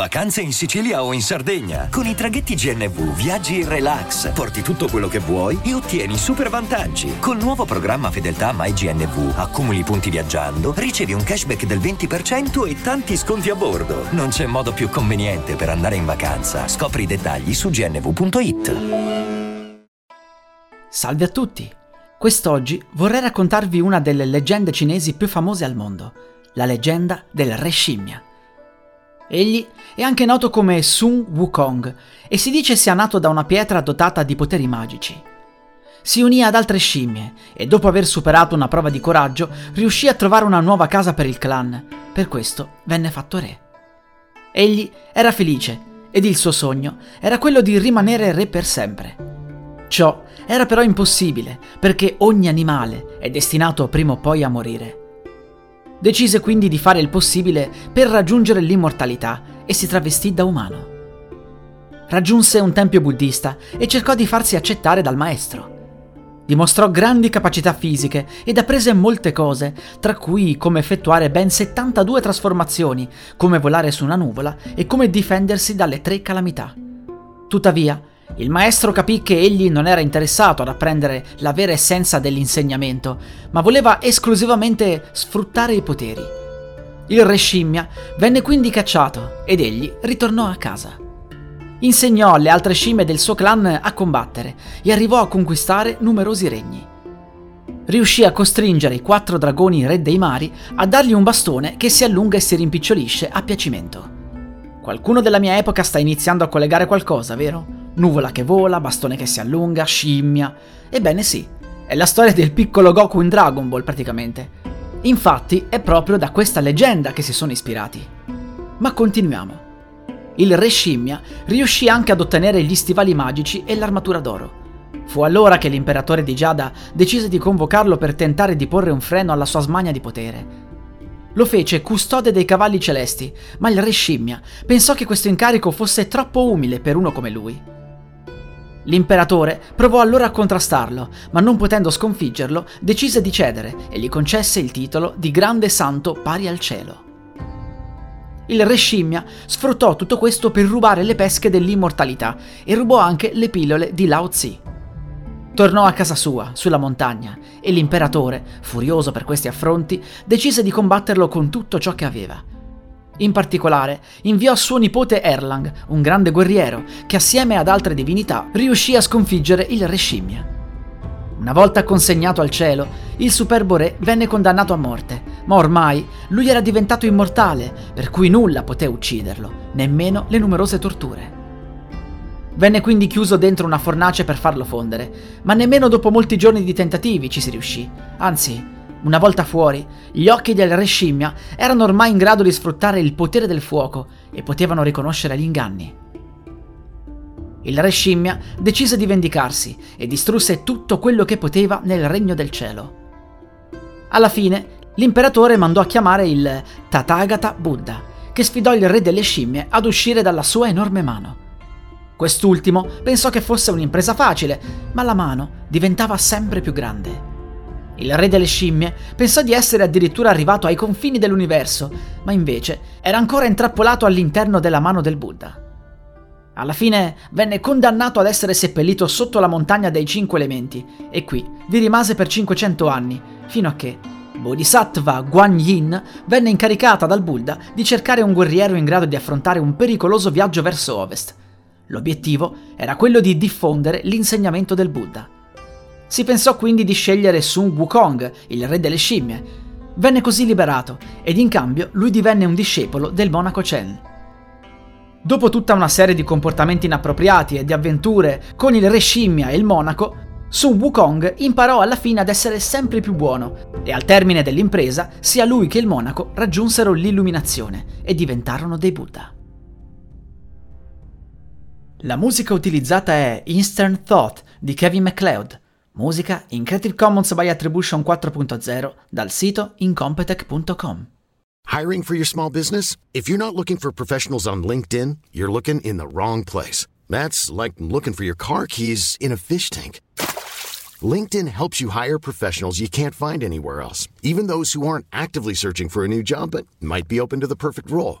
Vacanze in Sicilia o in Sardegna. Con i traghetti GNV viaggi in relax, porti tutto quello che vuoi e ottieni super vantaggi. Col nuovo programma Fedeltà MyGNV accumuli punti viaggiando, ricevi un cashback del 20% e tanti sconti a bordo. Non c'è modo più conveniente per andare in vacanza. Scopri i dettagli su gnv.it. Salve a tutti! Quest'oggi vorrei raccontarvi una delle leggende cinesi più famose al mondo, la leggenda del Re Scimmia. Egli è anche noto come Sun Wukong e si dice sia nato da una pietra dotata di poteri magici. Si unì ad altre scimmie e dopo aver superato una prova di coraggio riuscì a trovare una nuova casa per il clan, per questo venne fatto re. Egli era felice ed il suo sogno era quello di rimanere re per sempre. Ciò era però impossibile, perché ogni animale è destinato prima o poi a morire. Decise quindi di fare il possibile per raggiungere l'immortalità e si travestì da umano. Raggiunse un tempio buddista e cercò di farsi accettare dal maestro. Dimostrò grandi capacità fisiche ed apprese molte cose, tra cui come effettuare ben 72 trasformazioni, come volare su una nuvola e come difendersi dalle tre calamità. Tuttavia, il maestro capì che egli non era interessato ad apprendere la vera essenza dell'insegnamento, ma voleva esclusivamente sfruttare i poteri. Il re scimmia venne quindi cacciato ed egli ritornò a casa. Insegnò alle altre scimmie del suo clan a combattere e arrivò a conquistare numerosi regni. Riuscì a costringere i quattro dragoni re dei mari a dargli un bastone che si allunga e si rimpicciolisce a piacimento. Qualcuno della mia epoca sta iniziando a collegare qualcosa, vero? Nuvola che vola, bastone che si allunga, scimmia. Ebbene sì, è la storia del piccolo Goku in Dragon Ball praticamente. Infatti è proprio da questa leggenda che si sono ispirati. Ma continuiamo. Il re scimmia riuscì anche ad ottenere gli stivali magici e l'armatura d'oro. Fu allora che l'imperatore di Giada decise di convocarlo per tentare di porre un freno alla sua smania di potere. Lo fece custode dei cavalli celesti, ma il re scimmia pensò che questo incarico fosse troppo umile per uno come lui. L'imperatore provò allora a contrastarlo, ma non potendo sconfiggerlo, decise di cedere e gli concesse il titolo di grande santo pari al cielo. Il re scimmia sfruttò tutto questo per rubare le pesche dell'immortalità e rubò anche le pillole di Lao Tzu. Tornò a casa sua, sulla montagna, e l'imperatore, furioso per questi affronti, decise di combatterlo con tutto ciò che aveva. In particolare, inviò suo nipote Erlang, un grande guerriero, che assieme ad altre divinità riuscì a sconfiggere il re scimmia. Una volta consegnato al cielo, il superbo re venne condannato a morte, ma ormai lui era diventato immortale, per cui nulla poté ucciderlo, nemmeno le numerose torture. Venne quindi chiuso dentro una fornace per farlo fondere, ma nemmeno dopo molti giorni di tentativi ci si riuscì. Anzi, una volta fuori, gli occhi del re scimmia erano ormai in grado di sfruttare il potere del fuoco e potevano riconoscere gli inganni. Il re scimmia decise di vendicarsi e distrusse tutto quello che poteva nel regno del cielo. Alla fine, l'imperatore mandò a chiamare il Tathagata Buddha, che sfidò il re delle scimmie ad uscire dalla sua enorme mano. Quest'ultimo pensò che fosse un'impresa facile, ma la mano diventava sempre più grande. Il re delle scimmie pensò di essere addirittura arrivato ai confini dell'universo, ma invece era ancora intrappolato all'interno della mano del Buddha. Alla fine venne condannato ad essere seppellito sotto la montagna dei cinque elementi e qui vi rimase per 500 anni, fino a che Bodhisattva Guan Yin venne incaricata dal Buddha di cercare un guerriero in grado di affrontare un pericoloso viaggio verso ovest. L'obiettivo era quello di diffondere l'insegnamento del Buddha. Si pensò quindi di scegliere Sun Wukong, il re delle scimmie. Venne così liberato ed in cambio lui divenne un discepolo del monaco Chen. Dopo tutta una serie di comportamenti inappropriati e di avventure con il re scimmia e il monaco, Sun Wukong imparò alla fine ad essere sempre più buono e al termine dell'impresa sia lui che il monaco raggiunsero l'illuminazione e diventarono dei Buddha. La musica utilizzata è Eastern Thought di Kevin MacLeod Musica in Creative Commons by Attribution 4.0 dal sito incompetech.com. Hiring for your small business? If you're not looking for professionals on LinkedIn, you're looking in the wrong place. That's like looking for your car keys in a fish tank. LinkedIn helps you hire professionals you can't find anywhere else, even those who aren't actively searching for a new job but might be open to the perfect role.